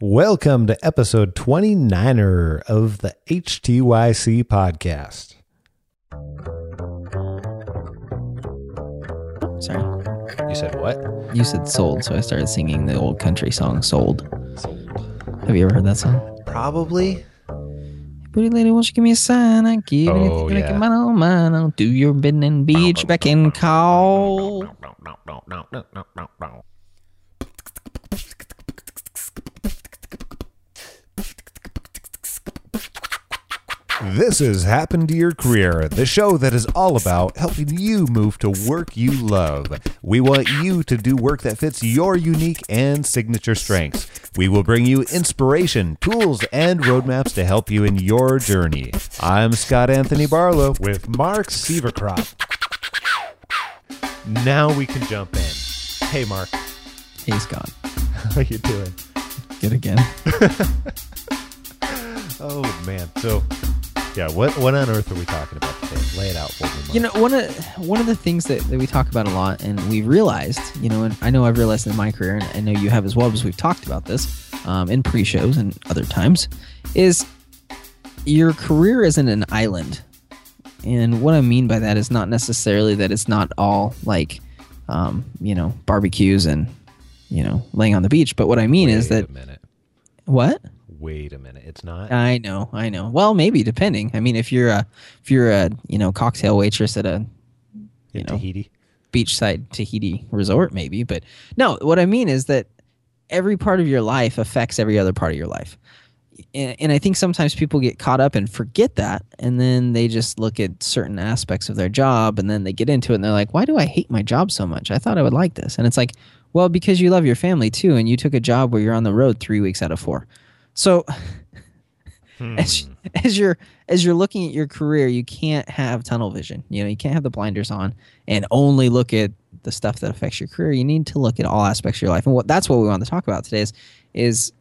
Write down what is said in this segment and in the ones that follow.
Welcome to episode 29er of the HTYC podcast. Sorry. You said what? You said sold, so I started singing the old country song Sold. Have you ever heard that song? Probably. Pretty lady, won't you give me a sign? I give Oh, anything yeah. it mine on mine. I'll do your bidding and beach beck and call. This is Happen to Your Career, the show that is all about helping you move to work you love. We want you to do work that fits your unique and signature strengths. We will bring you inspiration, tools, and roadmaps to help you in your journey. I'm Scott Anthony Barlow with Mark Sieverkropp. Now we can jump in. Hey, Mark. Hey, Scott. How you doing? Good again. Oh man. So, yeah. What what on earth are we talking about today? Lay it out for me. You know, one of one of the things that, that we talk about a lot, and we've realized, you know, and I know I've realized in my career, and I know you have as well, because we've talked about this um, in pre-shows and other times, is your career isn't an island. And what I mean by that is not necessarily that it's not all like, um, you know, barbecues and, you know, laying on the beach. But what I mean is that a minute. what? Wait a minute. It's not. I know, I know. Well, maybe depending. I mean, if you're a if you're a you know cocktail waitress at a you in know Tahiti. beachside Tahiti resort, maybe. But no, what I mean is that every part of your life affects every other part of your life. And, and I think sometimes people get caught up and forget that. And then they just look at certain aspects of their job and then they get into it and they're like, why do I hate my job so much? I thought I would like this. And it's like, well, because you love your family too. And you took a job where you're on the road three weeks out of four. So as, as you're as you're looking at your career, you can't have tunnel vision. You know, you can't have the blinders on and only look at the stuff that affects your career. You need to look at all aspects of your life. And what that's what we want to talk about today is is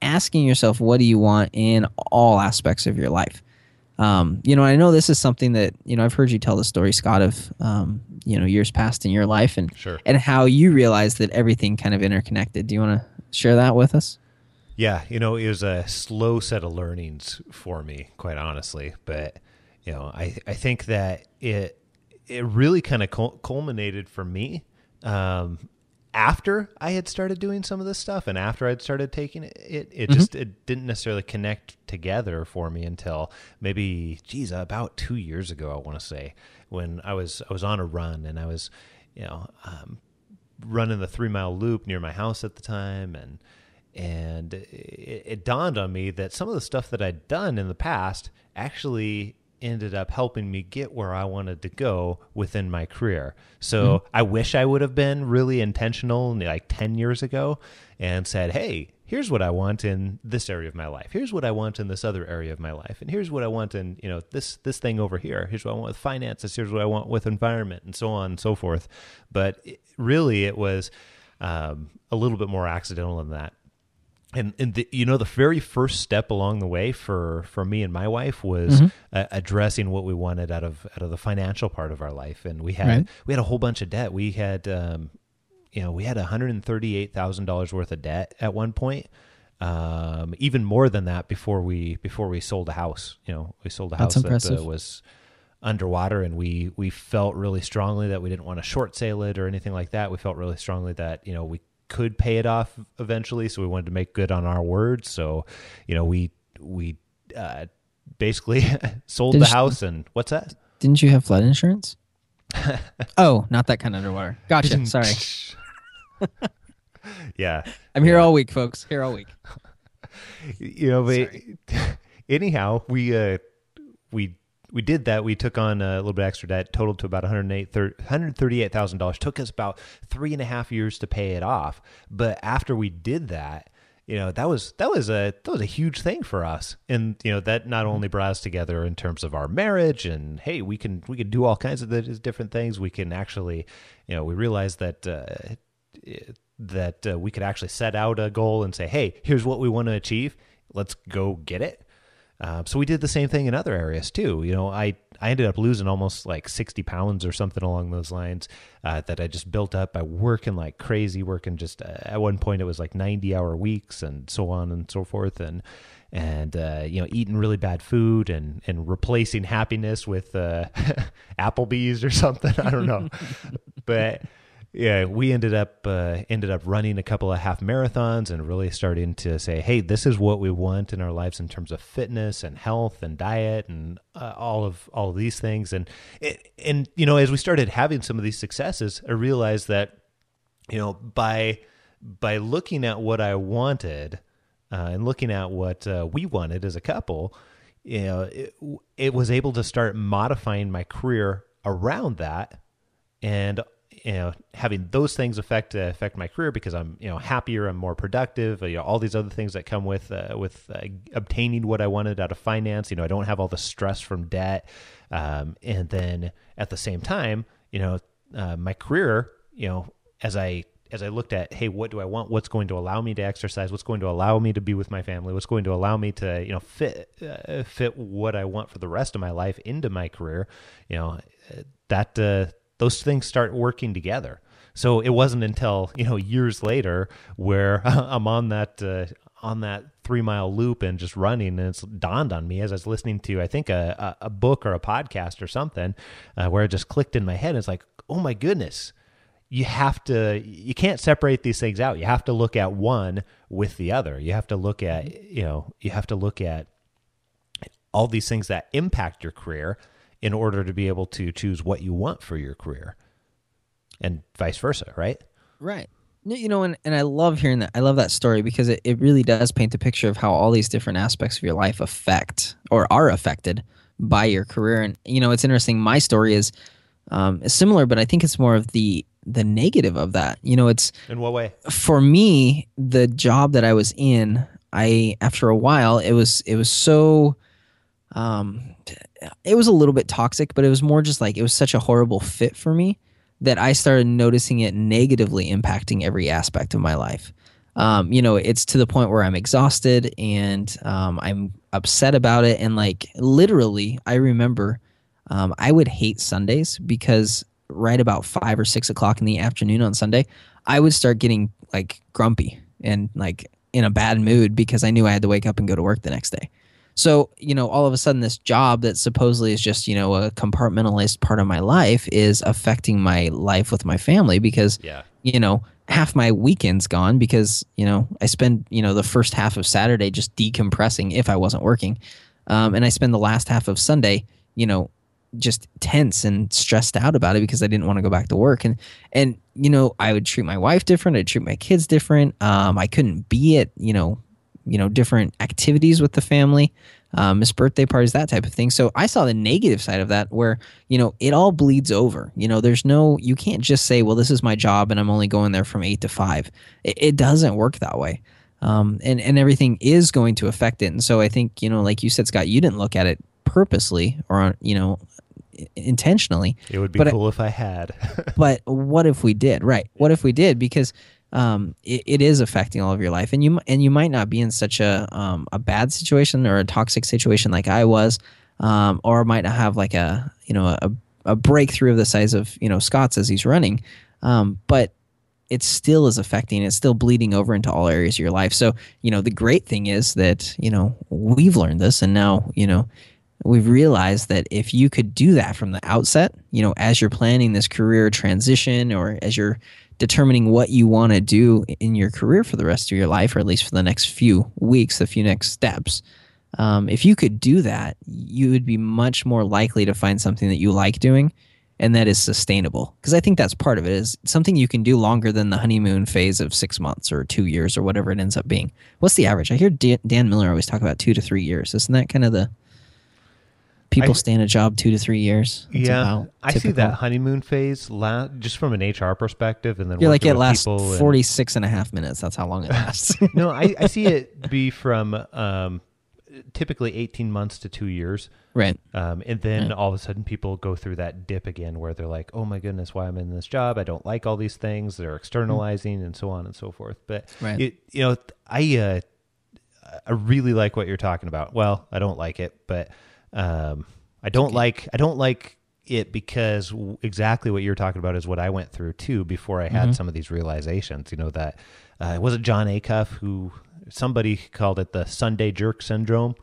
asking yourself what do you want in all aspects of your life. Um, you know, I know this is something that you know I've heard you tell the story, Scott, of um, you know years past in your life and Sure. and how you realized that everything kind of interconnected. Do you want to share that with us? Yeah. You know, it was a slow set of learnings for me, quite honestly. But you know, I I think that it it really kind of cul- culminated for me um, after I had started doing some of this stuff, and after I'd started taking it, it, it just it didn't necessarily connect together for me until maybe, geez, about two years ago. I want to say when I was I was on a run and I was, you know, um, running the three mile loop near my house at the time, and and it, it dawned on me that some of the stuff that I'd done in the past actually ended up helping me get where I wanted to go within my career. So I wish I would have been really intentional like 10 years ago and said, "Hey, here's what I want in this area of my life. Here's what I want in this other area of my life. And here's what I want in, you know, this this thing over here. Here's what I want with finances, here's what I want with environment and so on and so forth." But it, really it was um, a little bit more accidental than that and and the, you know the very first step along the way for for me and my wife was uh, addressing what we wanted out of out of the financial part of our life. And we had Right. we had a whole bunch of debt. We had um you know we had $138,000 worth of debt at one point um even more than that before we before we sold a house. You know we sold a That's house that uh, impressive. was underwater and we we felt really strongly that we didn't want to short sale it or anything like that. We felt really strongly that you know we could pay it off eventually so we wanted to make good on our word so you know we we uh basically sold Did the you- house and what's that Didn't you have flood insurance? oh, not that kind of underwater. Gotcha. Sorry. yeah I'm here all week, folks. Here all week. you know but anyhow we uh we we did that we took on a little bit extra debt totaled to about 108 $138000 took us about three and a half years to pay it off but after we did that you know that was that was a that was a huge thing for us and you know that not only brought us together in terms of our marriage and hey we can we can do all kinds of different things we can actually you know we realized that uh, that uh, we could actually set out a goal and say, "Hey, here's what we want to achieve. Let's go get it." Um, so we did the same thing in other areas too. You know, I I ended up losing almost like sixty pounds or something along those lines uh, that I just built up by working like crazy, working just uh, at one point it was like ninety hour weeks and so on and so forth, and and uh, you know eating really bad food and and replacing happiness with uh, Applebee's or something. I don't know, but yeah, we ended up uh, ended up running a couple of half marathons and really starting to say, hey, this is what we want in our lives in terms of fitness and health and diet and uh, all of all of these things. And and you know, as we started having some of these successes, I realized that you know by by looking at what I wanted uh, and looking at what uh, we wanted as a couple, you know, it, it was able to start modifying my career around that and you know having those things affect uh, affect my career because I'm you know happier, I'm more productive. You know all these other things that come with uh, with uh, obtaining what I wanted out of finance. You know I don't have all the stress from debt, um, and then at the same time, you know uh, my career. You know as I as I looked at, hey, what do I want? What's going to allow me to exercise? What's going to allow me to be with my family? What's going to allow me to, you know, fit uh, fit what I want for the rest of my life into my career? You know, that uh, those things start working together. So it wasn't until you know years later where I'm on that uh, on that three mile loop and just running, and it's dawned on me as I was listening to I think a a, book or a podcast or something uh, where it just clicked in my head. It's like, oh my goodness, you have to you can't separate these things out. You have to look at one with the other. You have to look at you know you have to look at all these things that impact your career in order to be able to choose what you want for your career and vice versa, right? Right. You know, and, and I love hearing that. I love that story because it, it really does paint a picture of how all these different aspects of your life affect or are affected by your career. And, you know, it's interesting. My story is, um, is similar, but I think it's more of the the negative of that. You know, it's in what way? For me, the job that I was in, I after a while, it was it was so um it was a little bit toxic, but it was more just like it was such a horrible fit for me that I started noticing it negatively impacting every aspect of my life. Um, you know, it's to the point where I'm exhausted and um, I'm upset about it. And like literally, I remember um, I would hate Sundays because right about five or six o'clock in the afternoon on Sunday, I would start getting like grumpy and like in a bad mood because I knew I had to wake up and go to work the next day. So, you know, all of a sudden, this job that supposedly is just, you know, a compartmentalized part of my life is affecting my life with my family because, yeah. you know, half my weekend's gone because, you know, I spend, you know, the first half of Saturday just decompressing if I wasn't working. Um, and I spend the last half of Sunday, you know, just tense and stressed out about it because I didn't want to go back to work. And, and, you know, I would treat my wife different. I'd treat my kids different. Um, I couldn't be at, you know, you know different activities with the family um, miss birthday parties that type of thing. So i saw the negative side of that where you know it all bleeds over. You know there's no you can't just say well this is my job and i'm only going there from eight to five. It, it doesn't work that way. Um, and and everything is going to affect it. And so i think you know like you said scott you didn't look at it purposely or you know intentionally. It would be cool I, if i had. But what if we did? Right. What if we did? Because um, it, it is affecting all of your life, and you and you might not be in such a um, a bad situation or a toxic situation like I was, um, or might not have like a you know a, a breakthrough of the size of you know Scott's as he's running, um, but it still is affecting. It's still bleeding over into all areas of your life. So you know the great thing is that you know we've learned this, and now you know we've realized that if you could do that from the outset, you know, as you're planning this career transition or as you're determining what you want to do in your career for the rest of your life, or at least for the next few weeks, the few next steps. Um, if you could do that, you would be much more likely to find something that you like doing and that is sustainable. Because I think that's part of it is something you can do longer than the honeymoon phase of six months or two years or whatever it ends up being. What's the average? I hear Dan Miller always talk about two to three years. Isn't that kind of the people I, stay in a job two to three years. That's yeah, I see that honeymoon phase la- just from an HR perspective, and then you're like it lasts 46 and, and a half minutes. That's how long it lasts. no, I, I, see it be from um, typically 18 months to two years. Right. Um, and then right. all of a sudden people go through that dip again where they're like, oh my goodness, why I'm in this job. I don't like all these things. They're externalizing mm-hmm. and so on and so forth. But, right. it, you know, I, uh, I really like what you're talking about. Well, I don't like it, but um, I don't like I don't like it because exactly what you're talking about is what I went through too before I had some of these realizations. You know that uh, it was it Jon Acuff who somebody called it the Sunday jerk syndrome,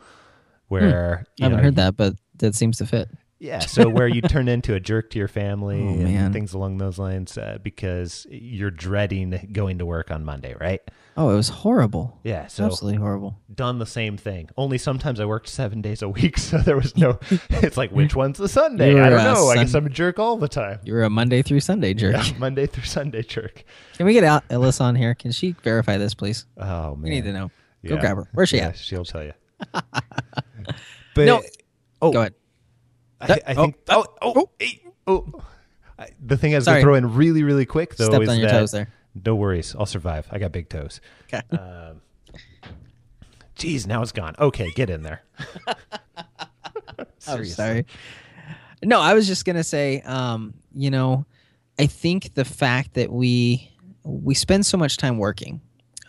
where I you haven't know, heard that, but that seems to fit. Yeah, so where you turn into a jerk to your family Oh, and man. things along those lines uh, because you're dreading going to work on Monday, right? Oh, it was horrible. Yeah, so Absolutely horrible. done the same thing. Only sometimes I worked seven days a week, so there was no. it's like which one's the Sunday? I don't know. I guess I'm a jerk all the time. You're a Monday through Sunday jerk. Yeah, Monday through Sunday jerk. Can we get Al- Alyssa on here? Can she verify this, please? Oh man, We need to know. Go grab her. Where's she Yeah, at? she'll tell you. but No. oh, Go ahead. I, I Oh, think. Oh, oh, eh, oh. I, the thing I was Sorry. gonna throw in really, really quick though Stepped is on your that toes there. no worries, I'll survive. I got big toes. Okay. Um, geez, now it's gone. Okay, get in there. I'm Seriously. sorry. No, I was just gonna say, um, you know, I think the fact that we we spend so much time working,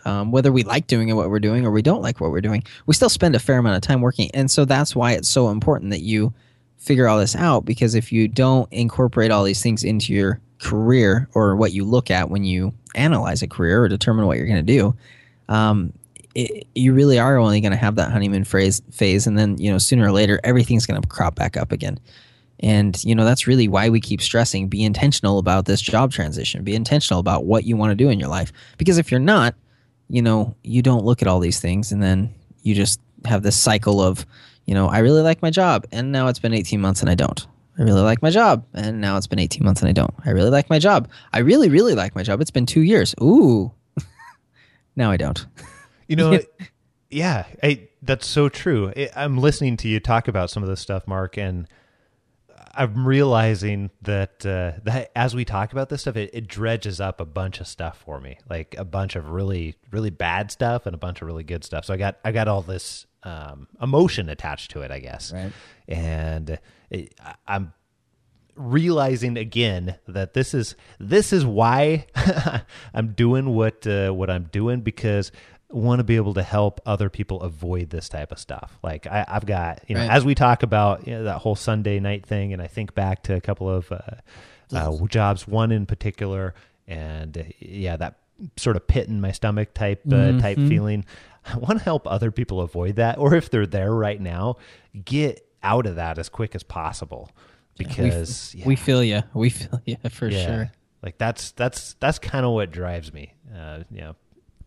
um, whether we like doing what we're doing or we don't like what we're doing, we still spend a fair amount of time working, and so that's why it's so important that you figure all this out. Because if you don't incorporate all these things into your career or what you look at when you analyze a career or determine what you're going to do, um, it, you really are only going to have that honeymoon phase phase, and then you know sooner or later everything's going to crop back up again. And you know that's really why we keep stressing: be intentional about this job transition. Be intentional about what you want to do in your life. Because if you're not, you know, you don't look at all these things, and then you just have this cycle of, you know, I really like my job, and now it's been 18 months and I don't. I really like my job, and now it's been 18 months and I don't. I really like my job. I really, really like my job. It's been two years. Ooh, now I don't. You know, yeah, I, that's so true. I, I'm listening to you talk about some of this stuff, Mark, and I'm realizing that uh, that as we talk about this stuff, it, it dredges up a bunch of stuff for me, like a bunch of really, really bad stuff and a bunch of really good stuff. So I got, I got all this um, emotion attached to it, I guess, Right. and it, I'm realizing again that this is this is why I'm doing what uh, what I'm doing because I want to be able to help other people avoid this type of stuff. Like I, I've got you know Right. as we talk about you know, that whole Sunday night thing, and I think back to a couple of uh, uh, jobs, one in particular, and uh, yeah, that sort of pit in my stomach type uh, type feeling. I want to help other people avoid that, or if they're there right now, get out of that as quick as possible because we, yeah, we feel you. We feel you for yeah, sure. like that's that's that's kind of what drives me. Uh, yeah,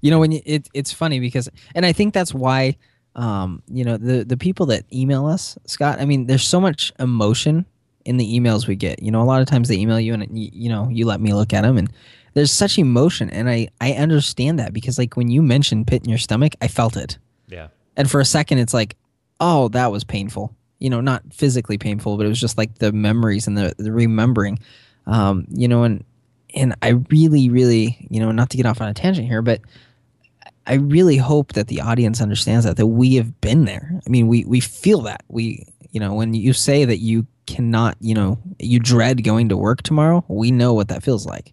You know, when you, it, it's funny because, and I think that's why, um, you know, the the people that email us, Scott. I mean, there's so much emotion in the emails we get. You know, a lot of times they email you, and you, you know, you let me look at them, and there's such emotion, and I I understand that because like when you mentioned pit in your stomach, I felt it, yeah, and for a second, it's like, oh, that was painful. You know, not physically painful, but it was just like the memories and the, the remembering. Um, you know, and and I really, really, you know, not to get off on a tangent here, but I really hope that the audience understands that that we have been there. I mean, we we feel that. We, you know, when you say that you cannot, you know, you dread going to work tomorrow, we know what that feels like.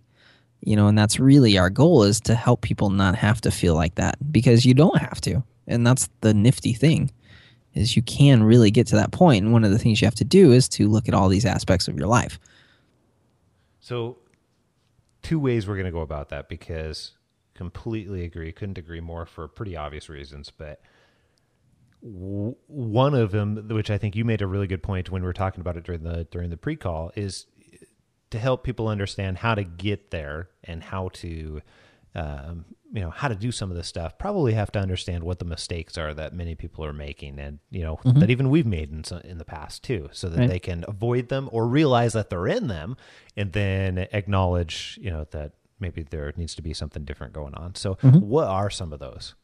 You know, and that's really our goal is to help people not have to feel like that because you don't have to. And that's the nifty thing is you can really get to that point and one of the things you have to do is to look at all these aspects of your life. So, two ways we're going to go about that because completely agree. Couldn't agree more for pretty obvious reasons. But one of them, which I think you made a really good point when we were talking about it during the during the pre-call, is to help people understand how to get there and how to. Um, you know how to do some of this stuff probably have to understand what the mistakes are that many people are making and you know that even we've made in, in the past too so that Right. they can avoid them or realize that they're in them and then acknowledge you know that maybe there needs to be something different going on so what are some of those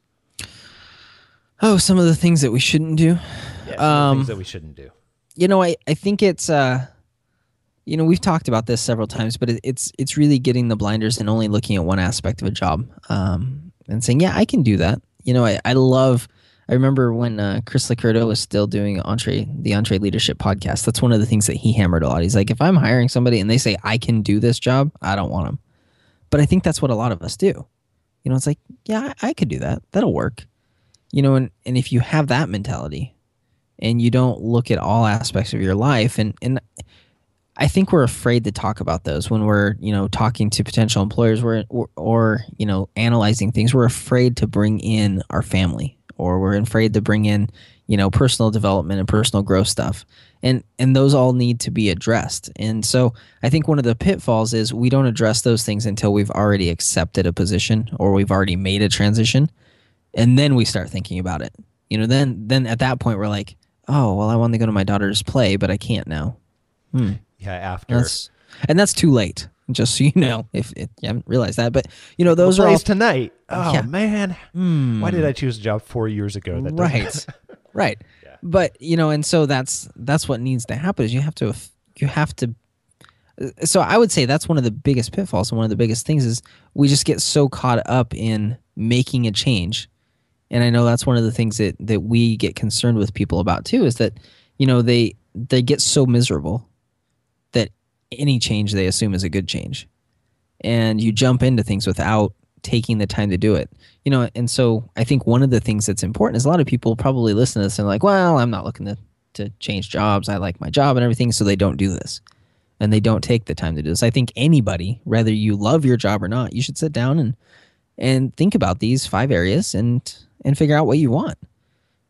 Oh, some of the things that we shouldn't do. yeah, some of the Um, things that we shouldn't do you know, I, I think it's uh you know, we've talked about this several times, but it, it's it's really getting the blinders and only looking at one aspect of a job. Um and saying, Yeah, I can do that. You know, I, I love I remember when uh, Chris LoCurto was still doing entree, the EntreLeadership podcast. That's one of the things that he hammered a lot. He's like, if I'm hiring somebody and they say I can do this job, I don't want them. But I think that's what a lot of us do. You know, it's like, yeah, I, I could do that. That'll work. you know, and, and if you have that mentality and you don't look at all aspects of your life and, and I think we're afraid to talk about those when we're, you know, talking to potential employers or, or, or, you know, analyzing things. We're afraid to bring in our family or we're afraid to bring in, you know, personal development and personal growth stuff. And and those all need to be addressed. And so I think one of the pitfalls is we don't address those things until we've already accepted a position or we've already made a transition. And then we start thinking about it. You know, then then at that point we're like, oh, well, I want to go to my daughter's play, but I can't now. Hmm. Yeah, after That's and that's too late. Just so you know, if, if you haven't realized that, but you know those Well, are all tonight. Oh Yeah. man, Hmm. why did I choose a job four years ago? That right right Yeah. but you know and so that's that's what needs to happen is you have to you have to so i would say that's one of the biggest pitfalls and one of the biggest things is we just get so caught up in making a change and i know that's one of the things that that we get concerned with people about too is that you know they they get so miserable any change they assume is a good change. And you jump into things without taking the time to do it. You know and so i think one of the things that's important is a lot of people probably listen to this and like well i'm not looking to, to change jobs. I like my job and everything so they don't do this. And they don't take the time to do this. I think anybody whether you love your job or not you should sit down and and think about these five areas and and figure out what you want.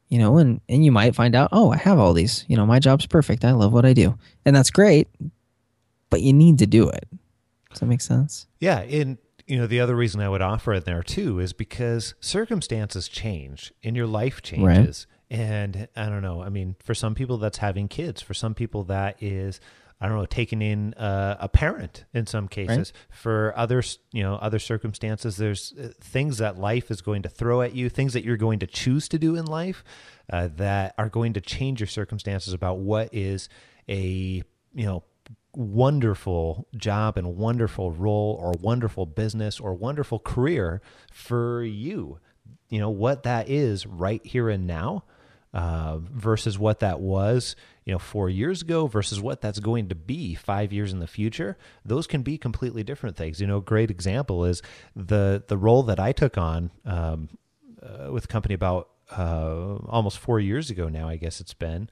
You know and and you might find out oh i have all these. You know my job's perfect. I love what i do. And that's great but you need to do it does that make sense Yeah, and you know the other reason I would offer it there too is because circumstances change and your life changes. And I don't know. I mean, for some people that's having kids. For some people that is I don't know, taking in uh, a parent in some cases. For others, you know, other circumstances, there's uh, things that life is going to throw at you, things that you're going to choose to do in life uh, that are going to change your circumstances about what is a you know wonderful job and wonderful role or wonderful business or wonderful career for you. You know, what that is right here and now uh, versus what that was, you know, four years ago versus what that's going to be five years in the future. Those can be completely different things. You know, a great example is the the role that I took on um, uh, with company about uh, almost four years ago now. I guess it's been.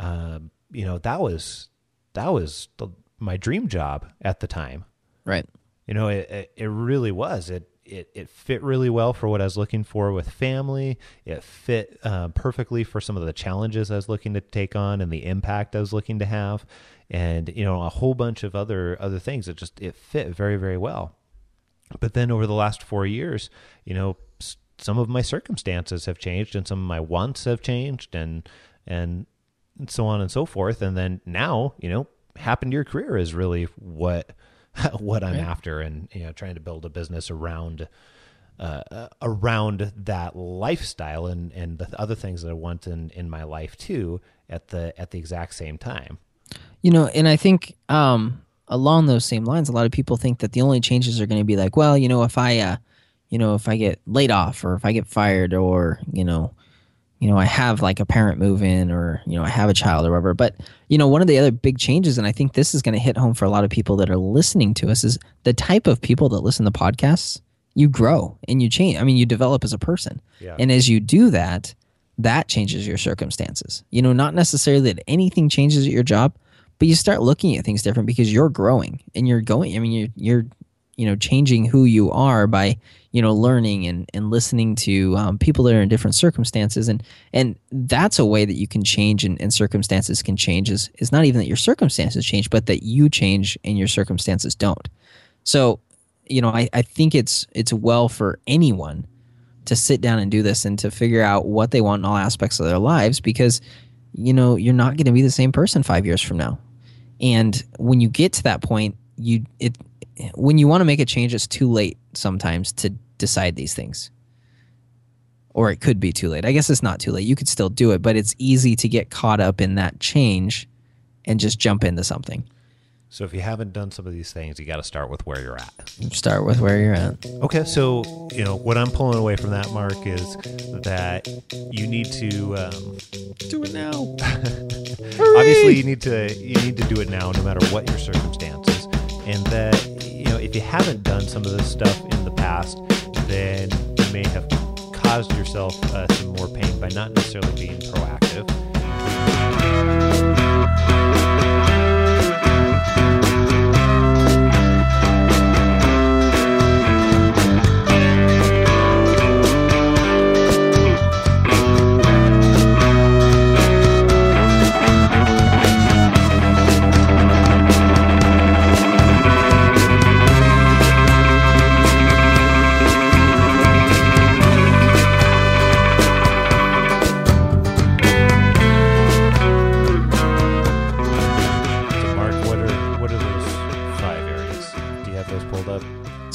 Um, you know, that was that was the, my dream job at the time. right You know, it, it, really was. It, it it fit really well for what I was looking for with family. It fit uh, perfectly for some of the challenges I was looking to take on and the impact I was looking to have, and you know a whole bunch of other other things. It just it fit very very well. But then over the last four years, you know, s- some of my circumstances have changed, and some of my wants have changed, and and so on and so forth. And then now, you know, happen to your career is really what what I'm Right. after, and you know, trying to build a business around uh, uh, around that lifestyle and and the other things that I want in in my life too at the at the exact same time. You know, and I think um, along those same lines, a lot of people think that the only changes are going to be like, well, you know, if I, uh, you know, if I get laid off or if I get fired or you know, you know, I have like a parent move in or you know, I have a child or whatever. But you know, one of the other big changes, and I think this is going to hit home for a lot of people that are listening to us, is the type of people that listen to podcasts. You grow and you change. I mean, you develop as a person. Yeah. And as you do that, that changes your circumstances. You know, not necessarily that anything changes at your job, but you start looking at things different because you're growing and you're going. I mean, you're you're you know changing who you are by you know learning and and listening to um, people that are in different circumstances. And and that's a way that you can change and, and circumstances can change is is not even that your circumstances change but that you change and your circumstances don't. So you know i, I think it's it's well for anyone to sit down and do this and to figure out what they want in all aspects of their lives because you know you're not going to be the same person 5 years from now. And when you get to that point you it when you want to make a change it's too late sometimes to decide these things. Or it could be too late. I guess it's not too late. You could still do it but it's easy to get caught up in that change and just jump into something. So if you haven't done some of these things, you got to start with where you're at. start with where you're at. Okay, so you know what I'm pulling away from that, Mark, is that you need to um, do it now. Obviously you need to you need to do it now, no matter what your circumstances, and that you know if you haven't done some of this stuff in the past, then you may have caused yourself uh, some more pain by not necessarily being proactive.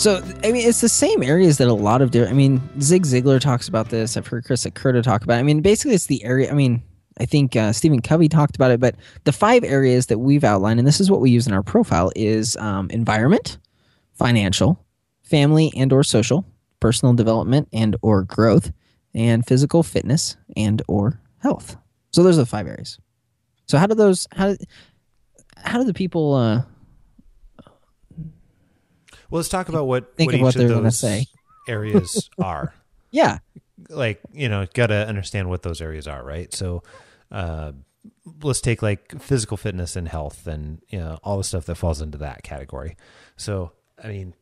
So I mean, it's the same areas that a lot of different. I mean, Zig Ziglar talks about this. I've heard Chris LoCurto talk about. It. I mean, basically, it's the area. I mean, I think uh, Stephen Covey talked about it. But the five areas that we've outlined, and this is what we use in our profile, is um, environment, financial, family and or social, personal development and or growth, and physical fitness and or health. So those are the five areas. So how do those how how do the people uh, Well, let's talk about what Think what each what they're gonna those say. areas are. yeah like you know got to understand what those areas are right so uh let's take like physical fitness and health and you know all the stuff that falls into that category so i mean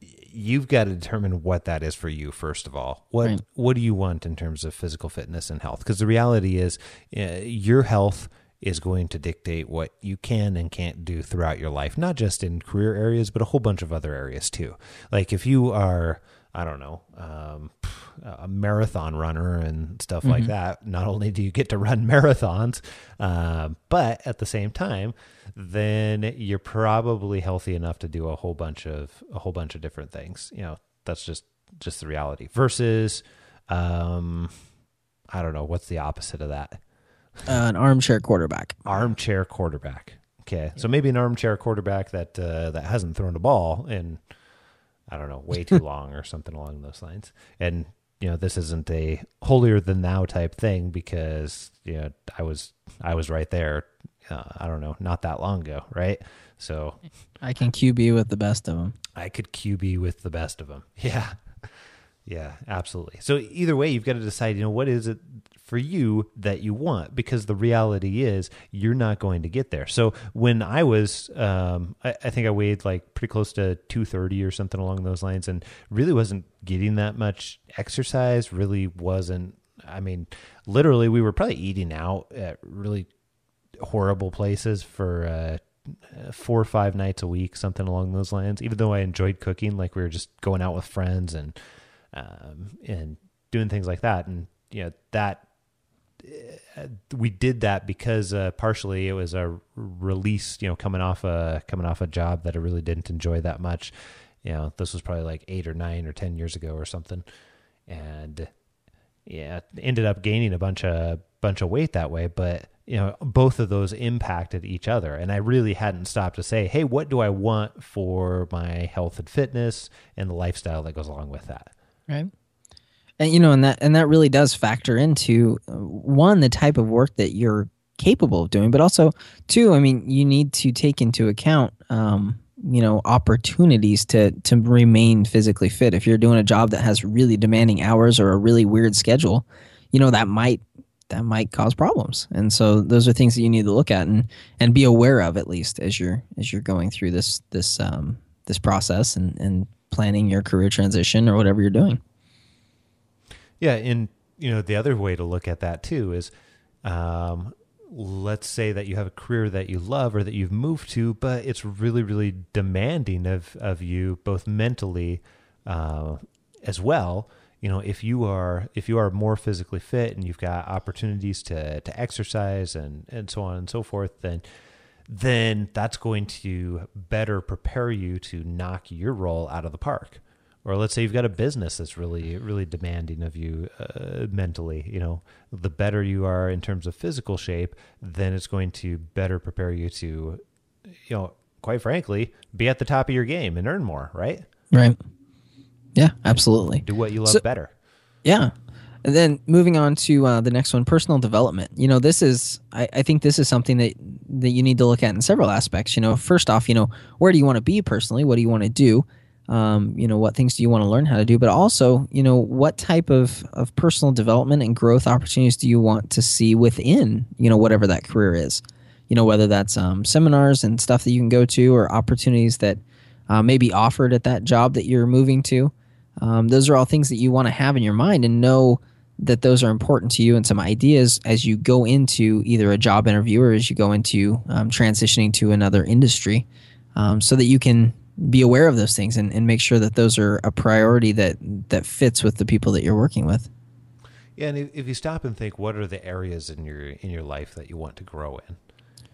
you've got to determine what that is for you first of all what Right. what do you want in terms of physical fitness and health because the reality is uh, your health is going to dictate what you can and can't do throughout your life not just in career areas but a whole bunch of other areas too. Like if you are i don't know um, a marathon runner and stuff like that not only do you get to run marathons uh, but at the same time then you're probably healthy enough to do a whole bunch of a whole bunch of different things. You know that's just just the reality versus um i don't know what's the opposite of that uh, an armchair quarterback. armchair quarterback. Okay, so maybe an armchair quarterback that uh, that hasn't thrown a ball in I don't know way too long or something along those lines. And you know, this isn't a holier than thou type thing because you know I was I was right there. Uh, I don't know, not that long ago, right? So I can QB with the best of them. I could QB with the best of them. Yeah. Yeah, absolutely. So either way, you've got to decide, you know, what is it for you that you want? Because the reality is you're not going to get there. So when I was, um, I, I think I weighed like pretty close to 230 or something along those lines and really wasn't getting that much exercise, really wasn't, I mean, literally we were probably eating out at really horrible places for, uh, four or five nights a week, something along those lines. Even though I enjoyed cooking, like we were just going out with friends and um, and doing things like that, and you know that uh, we did that because uh, partially it was a release, you know, coming off a coming off a job that I really didn't enjoy that much. You know, this was probably like eight or nine or ten years ago or something, and yeah, ended up gaining a bunch of bunch of weight that way, but you know, both of those impacted each other. And I really hadn't stopped to say, hey, what do I want for my health and fitness and the lifestyle that goes along with that? Right. And you know and that and that really does factor into uh, one the type of work that you're capable of doing but also two i mean you need to take into account um, you know opportunities to to remain physically fit. If you're doing a job that has really demanding hours or a really weird schedule you know that might that might cause problems. And so those are things that you need to look at and and be aware of at least as you're as you're going through this this um this process and and planning your career transition or whatever you're doing Yeah, and you know the other way to look at that too is, um, let's say that you have a career that you love or that you've moved to, but it's really really demanding of of you both mentally, uh, as well. You know, if you are if you are more physically fit and you've got opportunities to to exercise and and so on and so forth, then then that's going to better prepare you to knock your role out of the park. Or let's say you've got a business that's really, really demanding of you uh, mentally. You know, the better you are in terms of physical shape, then it's going to better prepare you to, you know, quite frankly, be at the top of your game and earn more. Right? Right. Yeah, absolutely. Do what you love So- better. Yeah. And then moving on to uh, the next one, personal development. You know, this is I, I think this is something that that you need to look at in several aspects. You know, first off, you know, where do you want to be personally? What do you want to do? um, you know what things do you want to learn how to do but also you know what type of, of personal development and growth opportunities do you want to see within you know whatever that career is you know whether that's um, seminars and stuff that you can go to or opportunities that uh, may be offered at that job that you're moving to um, those are all things that you want to have in your mind and know that those are important to you and some ideas as you go into either a job interview or as you go into um, transitioning to another industry um, so that you can be aware of those things and, and make sure that those are a priority that that fits with the people that you're working with. Yeah and if, if you stop and think what are the areas in your in your life that you want to grow in?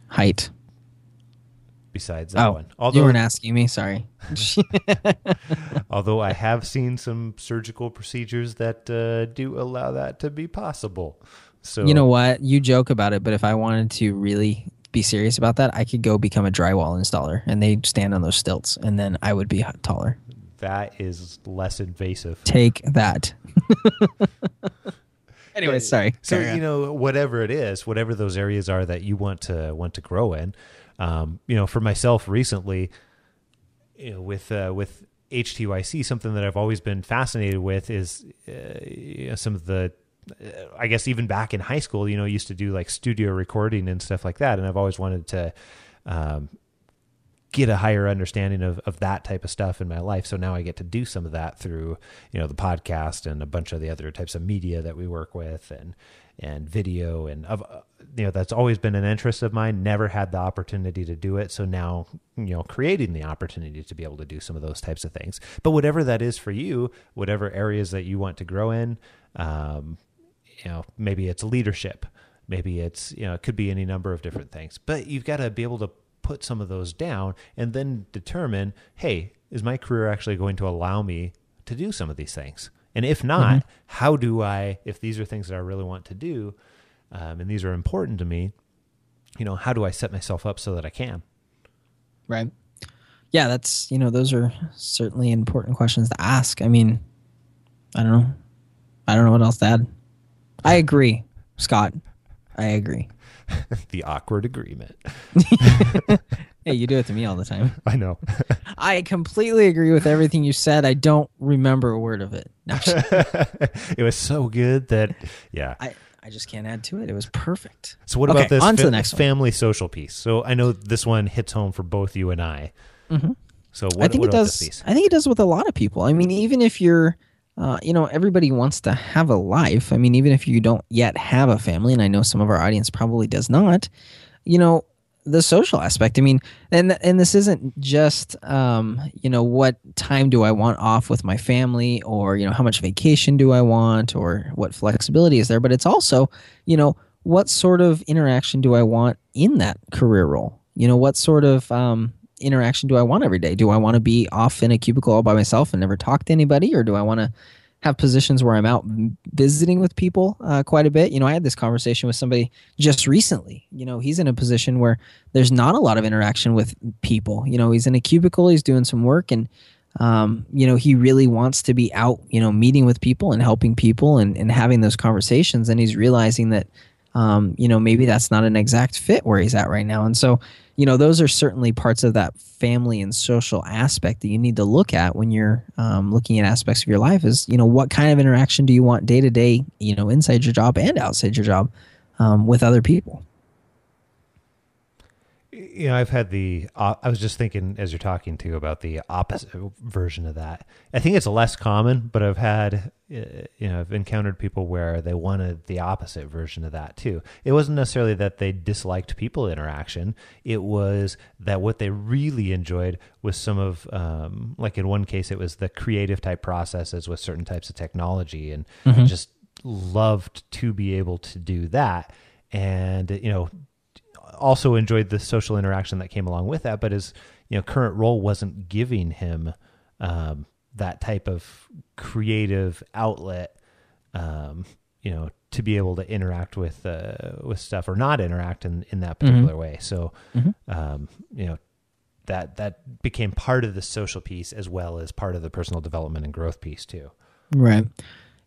Height besides that oh, one although, you weren't asking me sorry although i have seen some surgical procedures that uh, do allow that to be possible so you know what you joke about it but if i wanted to really be serious about that, I could go become a drywall installer and they stand on those stilts and then I would be taller. That is less invasive. Take that. anyway, sorry. So you know, whatever it is, whatever those areas are that you want to want to grow in, um, you know, for myself recently, you know, with uh, with HTYC, something that I've always been fascinated with is uh, you know, some of the I guess even back in high school, you know, used to do like studio recording and stuff like that. And I've always wanted to um, get a higher understanding of, of that type of stuff in my life. So now I get to do some of that through, you know, the podcast and a bunch of the other types of media that we work with and, and video and of, you know, that's always been an interest of mine. Never had the opportunity to do it. So now, you know, creating the opportunity to be able to do some of those types of things, but whatever that is for you, whatever areas that you want to grow in, um, you know maybe it's leadership maybe it's you know it could be any number of different things but you've got to be able to put some of those down and then determine hey is my career actually going to allow me to do some of these things and if not mm-hmm. how do i if these are things that i really want to do um, and these are important to me you know how do i set myself up so that i can right yeah that's you know those are certainly important questions to ask i mean i don't know i don't know what else to add I agree, Scott. I agree. the awkward agreement. hey, you do it to me all the time. I know. I completely agree with everything you said. I don't remember a word of it. No, it was so good that, yeah. I, I just can't add to it. It was perfect. So what okay, about this on to the next family one. social piece? So I know this one hits home for both you and I. Mm-hmm. So what, I think it does. I think it does with a lot of people. I mean, even if you're uh, you know, everybody wants to have a life. I mean, even if you don't yet have a family, and I know some of our audience probably does not, you know, the social aspect. I mean, and and this isn't just um, you know what time do I want off with my family, or you know how much vacation do I want, or what flexibility is there, but it's also you know what sort of interaction do I want in that career role. You know what sort of um, interaction do I want every day? Do I want to be off in a cubicle all by myself and never talk to anybody, or do I want to have positions where I'm out visiting with people uh, quite a bit? You know, I had this conversation with somebody just recently. You know, he's in a position where there's not a lot of interaction with people. You know, he's in a cubicle, he's doing some work, and um, you know, he really wants to be out, you know, meeting with people and helping people and, and having those conversations. And he's realizing that, um, you know, maybe that's not an exact fit where he's at right now. And so, you know those are certainly parts of that family and social aspect that you need to look at when you're um, looking at aspects of your life is you know what kind of interaction do you want day to day you know inside your job and outside your job um, with other people you know i've had the uh, i was just thinking as you're talking to about the opposite version of that. I think it's less common but i've had uh, you know i've encountered people where they wanted the opposite version of that too. It wasn't necessarily that they disliked people interaction. It was that what they really enjoyed was some of um, like in one case it was the creative type processes with certain types of technology and mm-hmm. just loved to be able to do that. And you know also enjoyed the social interaction that came along with that, but his you know current role wasn't giving him um, that type of creative outlet. Um, you know, to be able to interact with uh, with stuff or not interact in, in that mm-hmm. particular mm-hmm. way. So, mm-hmm. um, you know, that that became part of the social piece as well as part of the personal development and growth piece too. Right.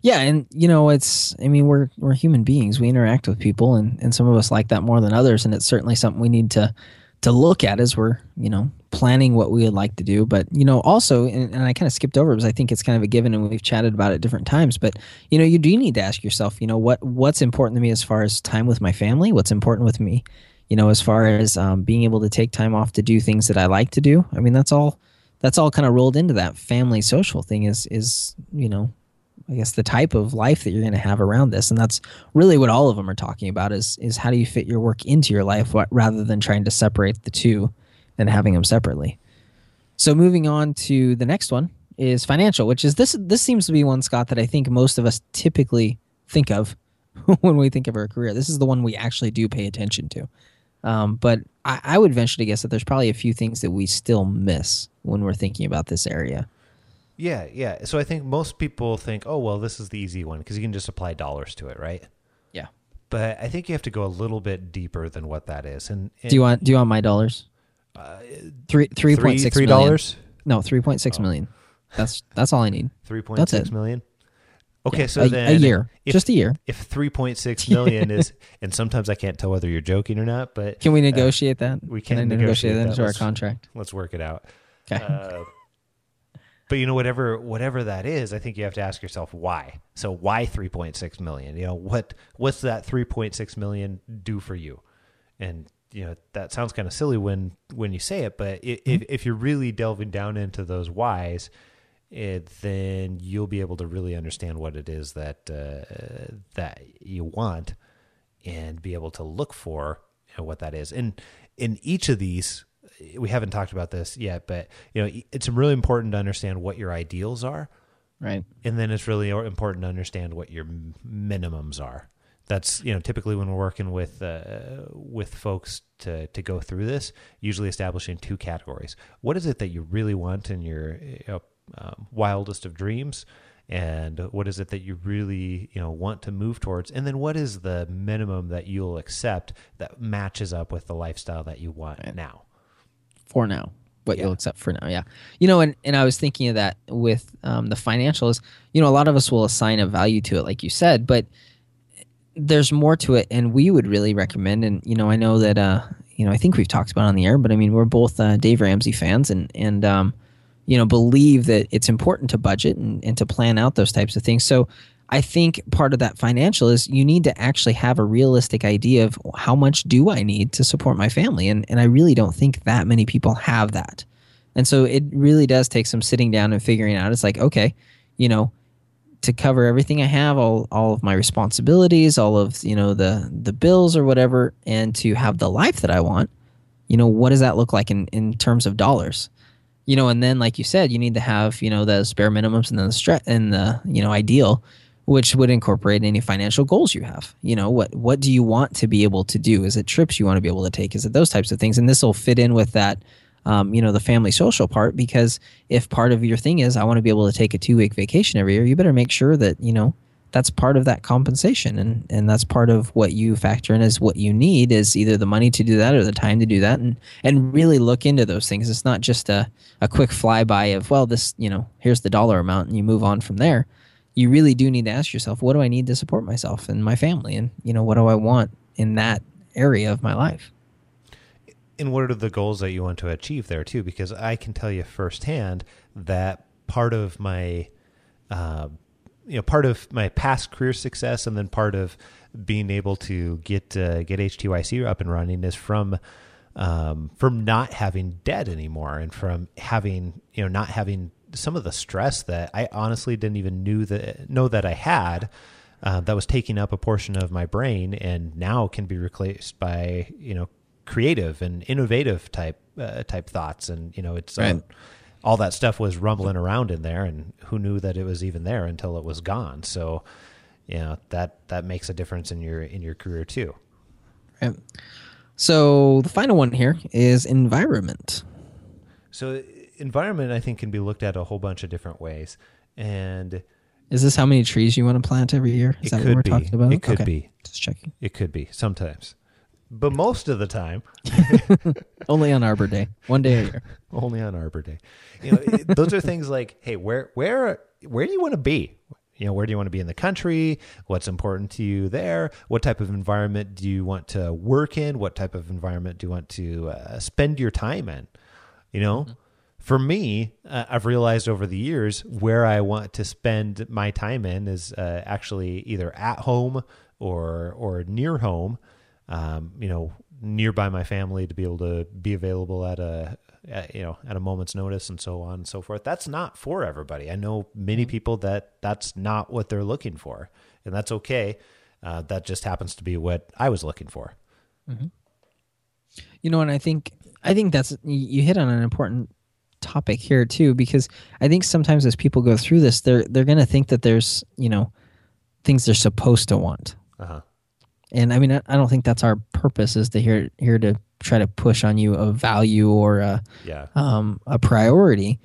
Yeah, and you know, it's I mean, we're we're human beings. We interact with people and and some of us like that more than others and it's certainly something we need to to look at as we're you know planning what we would like to do. But you know also and, and i kind of skipped over because i think it's kind of a given and we've chatted about it different times but you know you do need to ask yourself you know what what's important to me as far as time with my family? What's important with me you know as far as um, being able to take time off to do things that i like to do? I mean that's all that's all kind of rolled into that family social thing is is you know I guess the type of life that you're going to have around this, and that's really what all of them are talking about is is how do you fit your work into your life rather than trying to separate the two and having them separately. So moving on to the next one is financial, which is this this seems to be one Scott that I think most of us typically think of when we think of our career. This is the one we actually do pay attention to. Um, but I, I would venture to guess that there's probably a few things that we still miss when we're thinking about this area. Yeah, yeah. So I think most people think, oh, well, this is the easy one because you can just apply dollars to it, right? Yeah. But I think you have to go a little bit deeper than what that is. And, and do you want do you want my dollars? Uh, three three point six three dollars. No, three point six oh. million. That's that's all I need. Three point six million. Okay, yeah, so a, then a year, if, just a year. If three point six million is, and sometimes I can't tell whether you're joking or not, but can we uh, negotiate uh, that? We can, can negotiate, negotiate that into our contract. Let's work it out. Okay. Uh, but you know whatever whatever that is i think you have to ask yourself why. So why 3.6 million? You know what what's that 3.6 million do for you? And you know that sounds kind of silly when when you say it but if, mm-hmm. if you're really delving down into those whys it, then you'll be able to really understand what it is that uh, that you want and be able to look for you know, what that is. And in each of these we haven't talked about this yet, but you know, it's really important to understand what your ideals are, right? And then it's really important to understand what your minimums are. That's you know typically when we're working with uh, with folks to to go through this, usually establishing two categories. What is it that you really want in your you know, um, wildest of dreams? and what is it that you really you know want to move towards and then what is the minimum that you'll accept that matches up with the lifestyle that you want right. now for now what yeah. you'll accept for now yeah. You know and, and i was thinking of that with um, the financials. You know a lot of us will assign a value to it like you said but there's more to it and we would really recommend and you know i know that uh you know i think we've talked about on the air but i mean we're both uh, dave ramsey fans and and um you know believe that it's important to budget and, and to plan out those types of things. So I think part of that financial is you need to actually have a realistic idea of how much do I need to support my family. And, and I really don't think that many people have that. And so it really does take some sitting down and figuring out. It's like, okay, you know, to cover everything I have, all, all of my responsibilities, all of, you know, the, the bills or whatever, and to have the life that I want, you know, what does that look like in, in terms of dollars? You know, and then like you said, you need to have, you know, the bare minimums and then the stre- and the, you know, ideal which would incorporate any financial goals you have. You know, what what do you want to be able to do? Is it trips you want to be able to take? Is it those types of things? And this will fit in with that, um, you know, the family social part because if part of your thing is I want to be able to take a two week vacation every year, you better make sure that you know that's part of that compensation and and that's part of what you factor in as what you need is either the money to do that or the time to do that and and really look into those things it's not just a, a quick flyby of well this you know here's the dollar amount and you move on from there you really do need to ask yourself, what do I need to support myself and my family? And, you know, what do I want in that area of my life? And what are the goals that you want to achieve there too? Because I can tell you firsthand that part of my, uh, you know, part of my past career success, and then part of being able to get uh, get HTYC up and running is from um, from not having debt anymore, and from having you know not having some of the stress that I honestly didn't even knew that know that I had. Uh, that was taking up a portion of my brain, and now can be replaced by you know creative and innovative type uh, type thoughts, and you know it's right. um, all that stuff was rumbling around in there, and who knew that it was even there until it was gone. So, you know that that makes a difference in your in your career too. Right. So the final one here is environment. So environment, I think, can be looked at a whole bunch of different ways. And is this how many trees you want to plant every year? Is that what we're be. talking about? It could okay. be. Just checking. It could be sometimes, but most of the time, only on Arbor Day, one day a year. only on Arbor Day. You know, those are things like, hey, where, where, where do you want to be? you know, where do you want to be in the country? What's important to you there? What type of environment do you want to work in? What type of environment do you want to uh, spend your time in? You know, mm-hmm. For me, uh, I've realized over the years where I want to spend my time in is uh, actually either at home or or near home. Um, you know, nearby my family to be able to be available at a at, you know at a moment's notice and so on and so forth that's not for everybody i know many mm-hmm. people that that's not what they're looking for and that's okay uh, that just happens to be what i was looking for mm-hmm. you know and i think i think that's you hit on an important topic here too because i think sometimes as people go through this they're they're going to think that there's you know things they're supposed to want uh-huh and I mean, I, don't think that's our purpose is to here here to try to push on you a value or a yeah. um, a priority.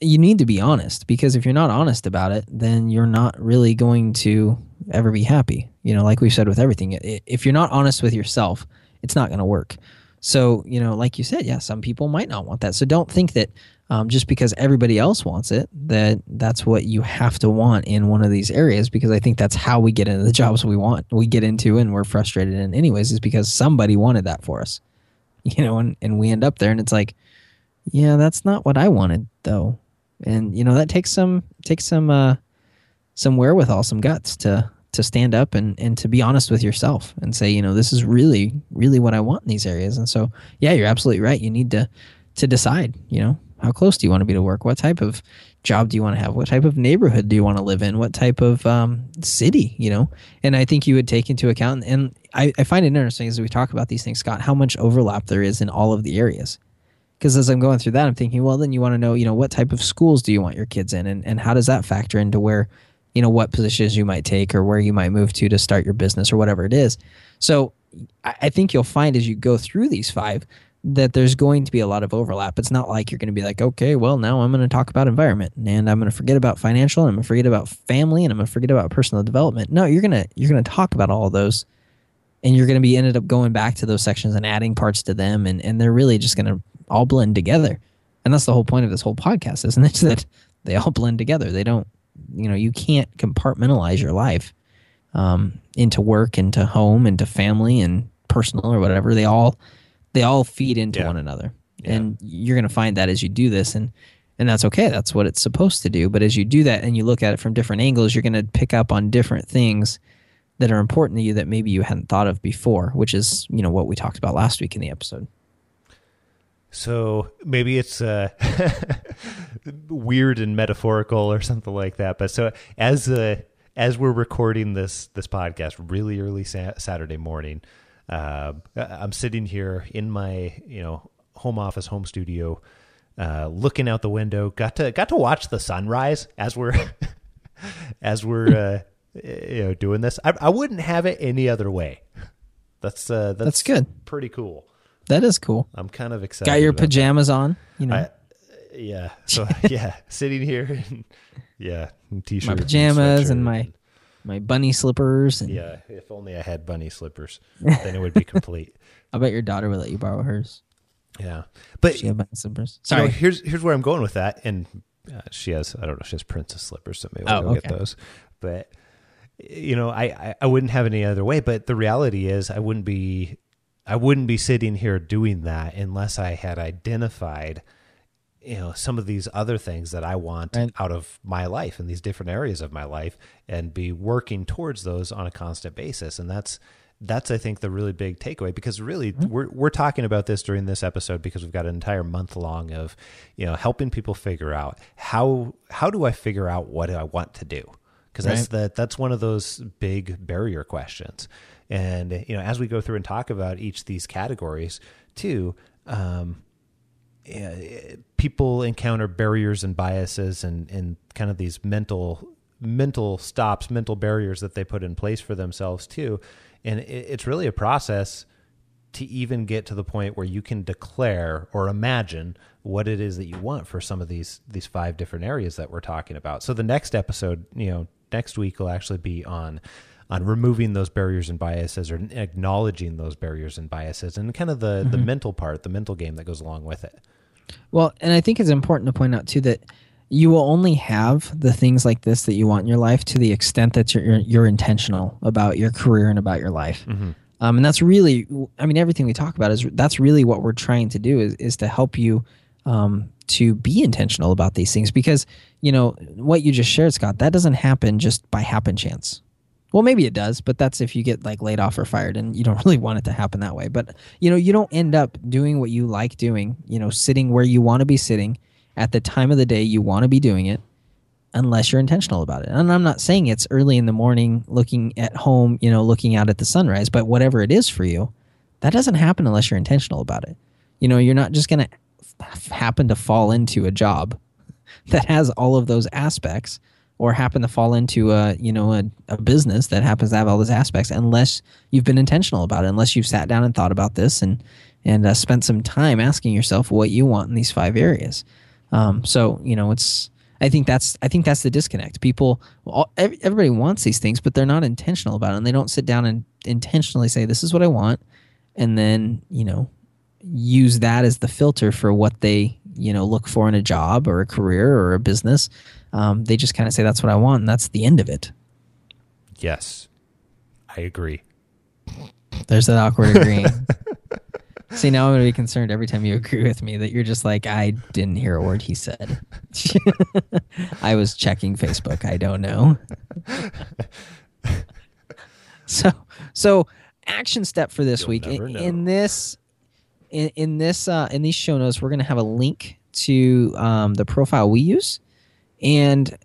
You need to be honest because if you're not honest about it, then you're not really going to ever be happy. You know, like we said with everything, if you're not honest with yourself, it's not going to work. So, you know, like you said, yeah, some people might not want that. So don't think that um, just because everybody else wants it, that that's what you have to want in one of these areas. Because I think that's how we get into the jobs we want, we get into, and we're frustrated in anyways, is because somebody wanted that for us, you know, and, and we end up there and it's like, yeah, that's not what I wanted though. And, you know, that takes some, takes some, uh, some wherewithal, some guts to, to stand up and, and to be honest with yourself and say, you know, this is really, really what I want in these areas. And so, yeah, you're absolutely right. You need to, to decide, you know, how close do you want to be to work? What type of job do you want to have? What type of neighborhood do you want to live in? What type of um, city, you know? And I think you would take into account, and I, I find it interesting as we talk about these things, Scott, how much overlap there is in all of the areas. Because as I'm going through that, I'm thinking, well, then you want to know, you know, what type of schools do you want your kids in? And, and how does that factor into where, you know, what positions you might take or where you might move to to start your business or whatever it is. So I, think you'll find as you go through these five, that there's going to be a lot of overlap. It's not like you're going to be like, okay, well, now I'm going to talk about environment and I'm going to forget about financial and I'm going to forget about family and I'm going to forget about personal development. No, you're going to you're going to talk about all those and you're going to be ended up going back to those sections and adding parts to them and and they're really just going to all blend together. And that's the whole point of this whole podcast, isn't it? That they all blend together. They don't, you know, you can't compartmentalize your life um, into work, into home, into family and personal or whatever. They all they all feed into yeah. one another yeah. and you're going to find that as you do this and and that's okay that's what it's supposed to do but as you do that and you look at it from different angles you're going to pick up on different things that are important to you that maybe you hadn't thought of before which is you know what we talked about last week in the episode so maybe it's uh, weird and metaphorical or something like that but so as as we're recording this this podcast really early sa- saturday morning uh, I'm sitting here in my you know home office, home studio, uh, looking out the window. Got to got to watch the sunrise as we're as we're uh, you know doing this. I, I wouldn't have it any other way. That's uh, that's, that's good. Pretty cool. That is cool. I'm kind of excited. Got your pajamas that. on, you know. I, yeah. So yeah, sitting here, and, yeah, t-shirt, my pajamas, and, and my my bunny slippers. And... Yeah, if only I had bunny slippers, then it would be complete. I bet your daughter would let you borrow hers. Yeah, but she have bunny slippers. Sorry, you know, here's here's where I'm going with that, and uh, she has I don't know she has princess slippers, so maybe we'll oh, okay. get those. But you know, I, I I wouldn't have any other way. But the reality is, I wouldn't be I wouldn't be sitting here doing that unless I had identified you know some of these other things that I want right. out of my life in these different areas of my life and be working towards those on a constant basis and that's that's I think the really big takeaway because really mm-hmm. we're we're talking about this during this episode because we've got an entire month long of you know helping people figure out how how do I figure out what I want to do because right. that's the that's one of those big barrier questions and you know as we go through and talk about each of these categories too um, people encounter barriers and biases and, and kind of these mental mental stops, mental barriers that they put in place for themselves too. And it, it's really a process to even get to the point where you can declare or imagine what it is that you want for some of these these five different areas that we're talking about. So the next episode, you know, next week will actually be on on removing those barriers and biases or acknowledging those barriers and biases and kind of the mm-hmm. the mental part, the mental game that goes along with it. Well, and I think it's important to point out too that you will only have the things like this that you want in your life to the extent that you're you're intentional about your career and about your life. Mm-hmm. Um, and that's really, I mean, everything we talk about is that's really what we're trying to do is, is to help you um, to be intentional about these things because, you know, what you just shared, Scott, that doesn't happen just by happen chance. Well, maybe it does, but that's if you get like laid off or fired and you don't really want it to happen that way. But, you know, you don't end up doing what you like doing, you know, sitting where you want to be sitting at the time of the day you want to be doing it unless you're intentional about it. And I'm not saying it's early in the morning looking at home, you know, looking out at the sunrise, but whatever it is for you, that doesn't happen unless you're intentional about it. You know, you're not just going to happen to fall into a job that has all of those aspects or happen to fall into a, you know, a, a business that happens to have all those aspects unless you've been intentional about it, unless you've sat down and thought about this and and uh, spent some time asking yourself what you want in these five areas. Um, so, you know, it's I think that's I think that's the disconnect. People, all, everybody wants these things, but they're not intentional about it, and they don't sit down and intentionally say, "This is what I want," and then you know use that as the filter for what they you know look for in a job or a career or a business. Um, they just kind of say, "That's what I want," and that's the end of it. Yes, I agree. There's that awkward agreeing. See, now I'm going to be concerned every time you agree with me that you're just like, I didn't hear a word he said. I was checking Facebook. I don't know. so, so action step for this You'll week in, in this, in, in this, uh, in these show notes, we're going to have a link to um, the profile we use, and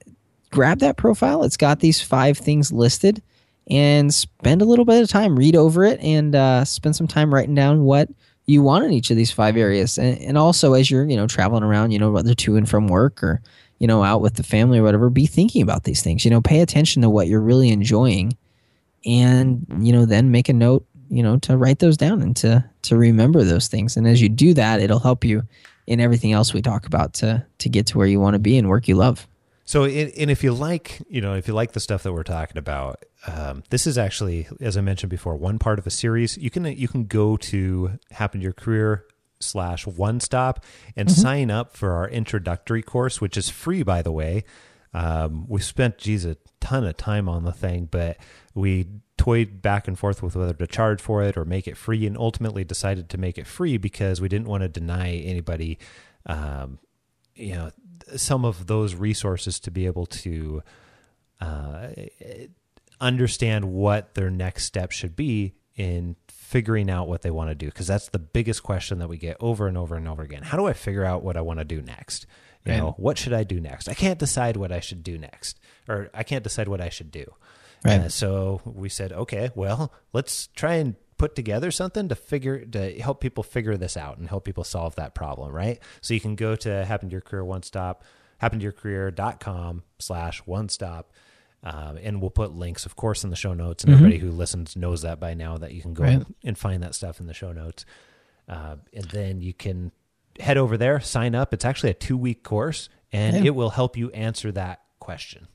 grab that profile. It's got these five things listed, and spend a little bit of time, read over it, and uh, spend some time writing down what you want in each of these five areas. And, and also, as you're you know traveling around, you know whether to and from work or you know out with the family or whatever, be thinking about these things. You know, pay attention to what you're really enjoying, and you know then make a note. You know to write those down and to to remember those things. And as you do that, it'll help you in everything else we talk about to to get to where you want to be and work you love. So, and and if you like, you know, if you like the stuff that we're talking about, um, this is actually, as I mentioned before, one part of a series. You can you can go to Happen to Your Career slash One Stop and sign up for our introductory course, which is free, by the way. Um, we spent, geez, a ton of time on the thing, but we toyed back and forth with whether to charge for it or make it free, and ultimately decided to make it free because we didn't want to deny anybody, um, you know, some of those resources to be able to uh, understand what their next step should be in figuring out what they want to do. Because that's the biggest question that we get over and over and over again. How do i figure out what i want to do next? You Right. know what should i do next? I can't decide what i should do next or i can't decide what i should do Right. Uh, so we said okay well let's try and put together something to figure to help people figure this out and help people solve that problem right so you can go to happen to your career one stop happen to your career.com slash one stop um, and we'll put links, of course, in the show notes. And everybody who listens knows that by now that you can go Right. and, and find that stuff in the show notes. Uh, and then you can head over there, sign up. It's actually a two week course, and Yeah. it will help you answer that question.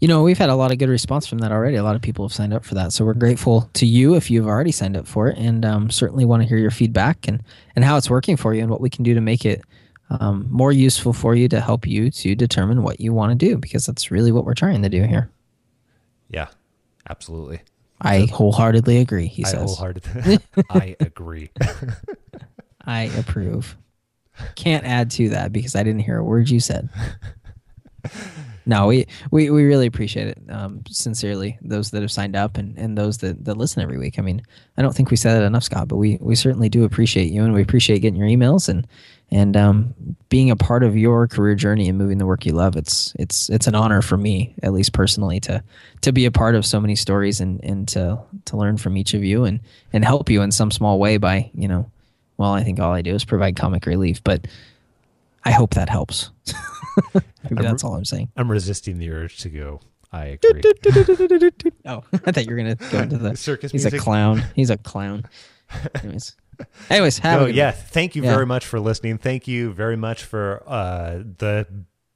You know, we've had a lot of good response from that already. A lot of people have signed up for that, so we're grateful to you if you've already signed up for it, and um, certainly want to hear your feedback and and how it's working for you and what we can do to make it um, more useful for you to help you to determine what you want to do because that's really what we're trying to do here. Yeah, absolutely. I wholeheartedly agree. He I says, wholeheartedly, I agree. "I approve." Can't add to that because I didn't hear a word you said. No, we, we, we really appreciate it. Um, sincerely, those that have signed up and, and those that, that listen every week. I mean, I don't think we said it enough, Scott, but we, we certainly do appreciate you and we appreciate getting your emails and and um, being a part of your career journey and moving the work you love. It's it's it's an honor for me, at least personally, to to be a part of so many stories and, and to to learn from each of you and and help you in some small way by you know, well, I think all I do is provide comic relief, but I hope that helps. Maybe that's all I'm saying. I'm resisting the urge to go. I agree. Oh, I thought you were gonna go into the Circus He's music. a clown. He's a clown. Anyways, anyways, have good yeah, one. thank you Yeah. very much for listening. Thank you very much for uh, the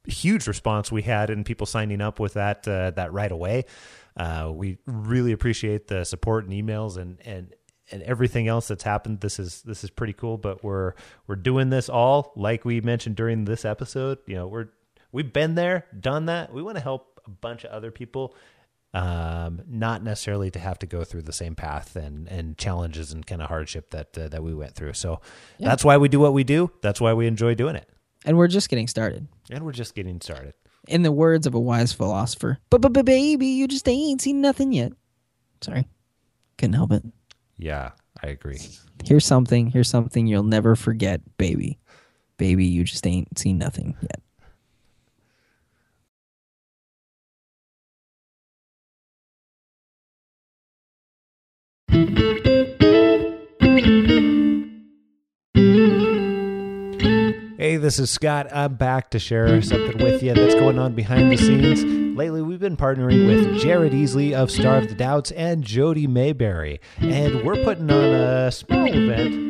huge response we had and people signing up with that uh, that right away. Uh, we really appreciate the support and emails and and and everything else that's happened. This is this is pretty cool. But we're we're doing this all like we mentioned during this episode. You know, we're we've been there, done that. We want to help a bunch of other people, um, not necessarily to have to go through the same path and and challenges and kind of hardship that uh, that we went through. So Yeah. that's why we do what we do. That's why we enjoy doing it, And we're just getting started. and we're just getting started. In the words of a wise philosopher, but but baby, you just ain't seen nothing yet. Sorry, couldn't help it. Yeah, I agree. Here's something. Here's something you'll never forget, baby. Baby, you just ain't seen nothing yet. Hey, this is Scott. I'm back to share something with you that's going on behind the scenes. Lately, we've been partnering with Jared Easley of Starve the Doubts and Jody Mayberry, and we're putting on a small event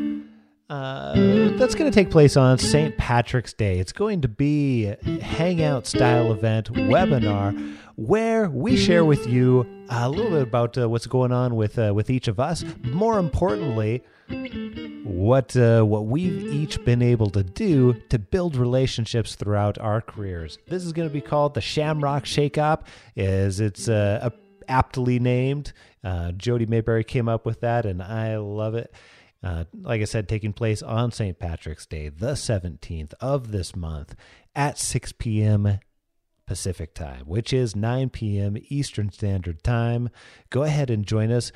uh, that's going to take place on St. Patrick's Day. It's going to be a hangout style event webinar where we share with you a little bit about uh, what's going on with uh, with each of us. More importantly, what uh, what we've each been able to do to build relationships throughout our careers. This is going to be called the Shamrock Shake Up, as it's uh, aptly named. Jody Mayberry came up with that, and I love it. Uh, like I said, taking place on St. Patrick's Day, the 17th of this month at 6 p.m. Pacific time, which is 9 p.m. Eastern Standard Time. Go ahead and join us.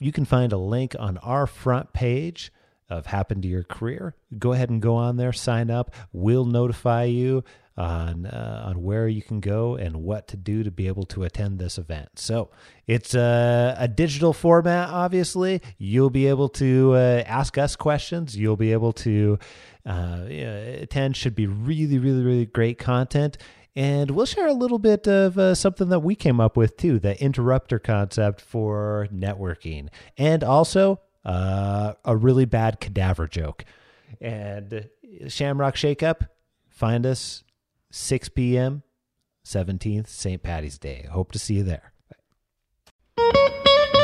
You can find a link on our front page of Happen to Your Career. Go ahead and go on there, sign up. We'll notify you on uh, on where you can go and what to do to be able to attend this event. So it's a, a digital format. Obviously, you'll be able to uh, ask us questions. You'll be able to uh, attend. Should be really, really, really great content. And we'll share a little bit of uh, something that we came up with too the interrupter concept for networking. And also uh, a really bad cadaver joke. And Shamrock Shakeup, find us 6 p.m., 17th, St. Patty's Day. Hope to see you there.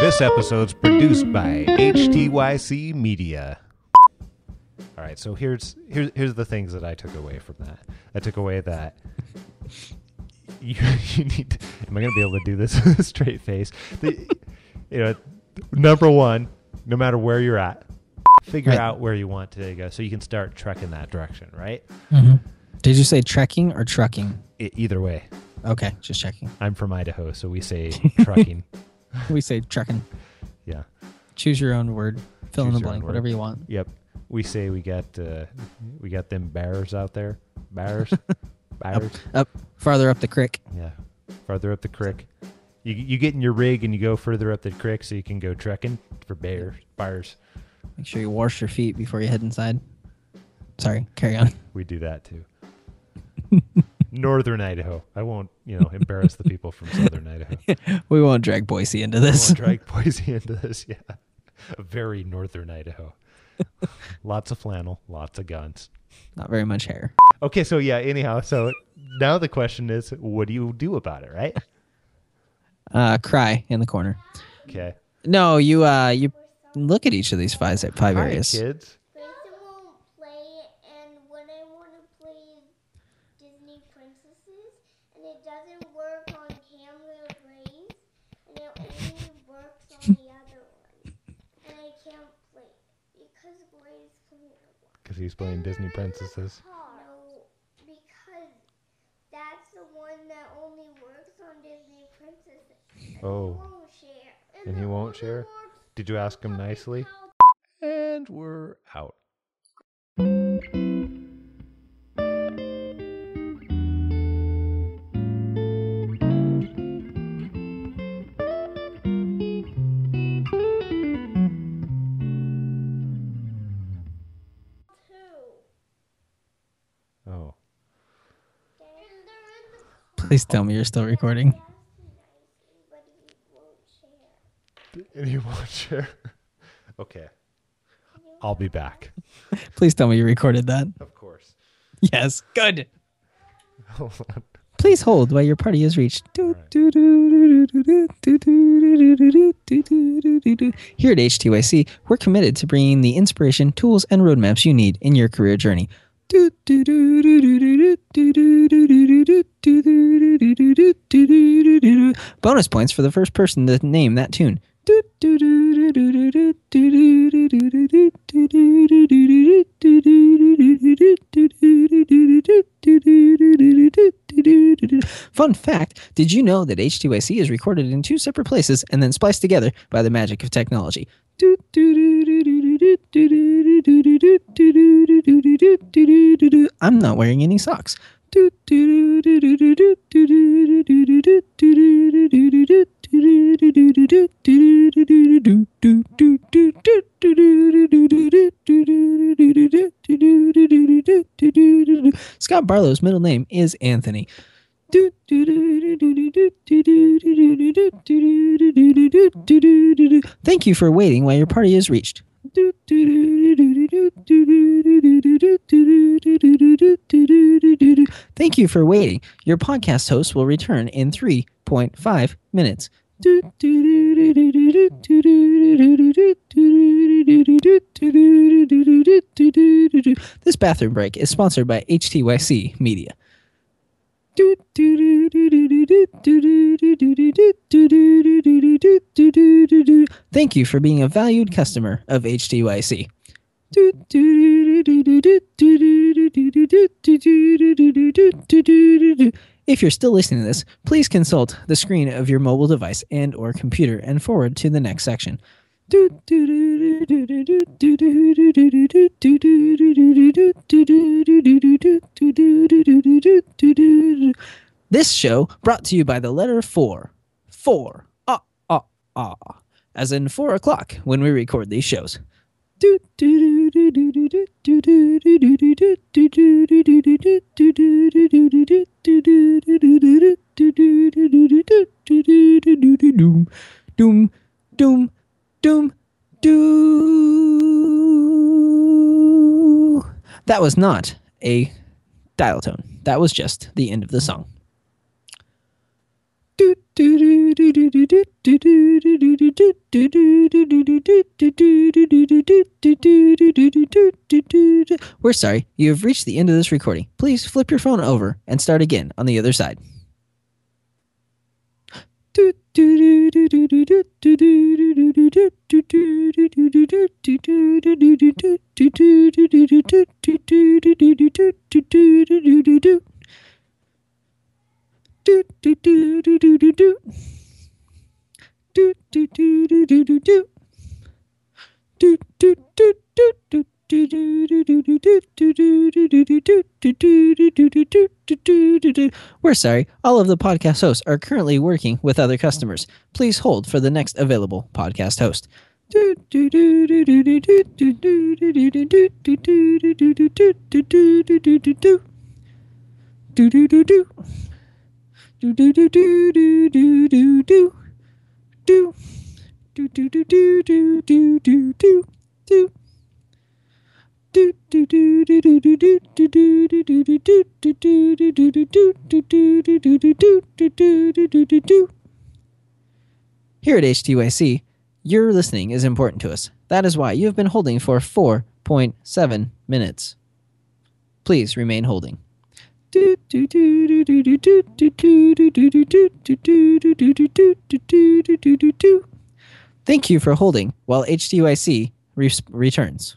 This episode's produced by HTYC Media. All right, so here's here's here's the things that I took away from that. I took away that you, you need. To, am I going to be able to do this with a straight face? The, you know, number one, no matter where you're at, figure Right. out where you want to go, so you can start trekking that direction. Right? Did you say trekking or trucking? E- either way, Okay, just checking. I'm from Idaho, so we say trucking. We say trekking. yeah. Choose your own word. Fill in the blank, whatever you want. Yep. We say we got uh, we got them bears out there. Bears. bears. Up farther up the creek. Yeah. Farther up the creek. You you get in your rig and you go further up the creek so you can go trekking for bears. Bears. Make sure you wash your feet before you head inside. Sorry, carry on. We do that too. Northern Idaho. I won't, you know, embarrass the people from Southern Idaho. We won't drag Boise into this. won't drag Boise into this. Yeah. Very northern Idaho. lots of flannel, lots of guns. Not very much hair. Okay, so yeah, anyhow, so now the question is what do you do about it, right? Uh, cry in the corner. Okay. No, you uh, you look at each of these five five Hi, areas. kids. Grayson won't play, and when I want to play Disney Princesses, and it doesn't work on camera Grace, and it only works on the other one, and I can't play because Grace playing a lot. Because he's playing Disney princesses. No, because that's the one that only works on Disney Princesses. And Oh. He. And he won't share? Did you ask him nicely? how And we're out. Oh. And they're in the Please tell me you're still recording. nicely, but he won't share. And he okay. I'll be back. Please tell me you recorded that. Of course. Yes, good. Hold on. Please hold while your party is reached. Here at HTYC, we're committed to bringing the inspiration, tools, and roadmaps you need in your career journey. Bonus points for the first person to name that tune. Fun fact Did you know that HTYC is recorded in two separate places and then spliced together by the magic of technology? I'm not wearing any socks. Scott Barlow's middle name is Anthony. Thank you for waiting while your party is reached. Thank you for waiting. Your podcast host will return in 3.5 minutes. Bathroom break is sponsored by HTYC Media. Thank you for being a valued customer of HTYC. If you're still listening to this, please consult the screen of your mobile device and or computer and forward to the next section. This show brought to you by the letter 4. 4. Ah, ah, ah. As in 4 o'clock when we record these shows. Doom, doom, doom, doom, doo. That was not a dial tone. That was just the end of the song. We're sorry, you have reached the end of this recording. Please flip your phone over and start again on the other side do do do do do we're sorry, all of the podcast hosts are currently working with other customers. Please hold for the next available podcast host. Here at HTYC, your listening is important to us. That is why you have been holding for 4.7 minutes. Please remain holding. Thank you for holding while HTYC re- returns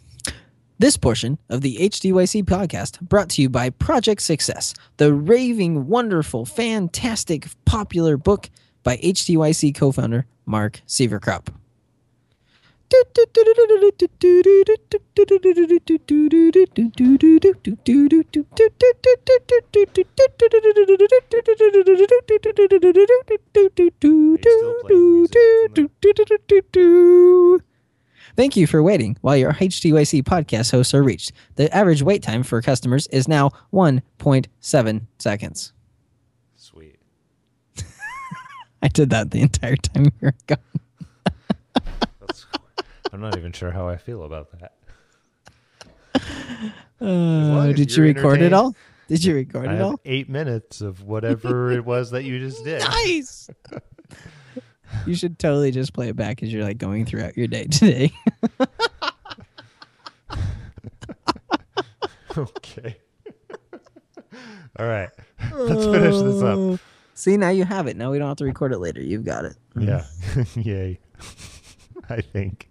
this portion of the HTYC podcast brought to you by Project Success, the raving, wonderful, fantastic, popular book by HTYC co founder Mark Sieverkropp. Thank you for waiting while your HTYC podcast hosts are reached. The average wait time for customers is now 1.7 seconds. Sweet. I did that the entire time we were gone. That's, I'm not even sure how I feel about that. Uh, did you record it all? Did you record I it all? eight minutes of whatever it was that you just did. Nice. You should totally just play it back as you're like going throughout your day today. okay. All right. Let's finish this up. Oh. See, now you have it. Now we don't have to record it later. You've got it. Yeah. Yay. I think.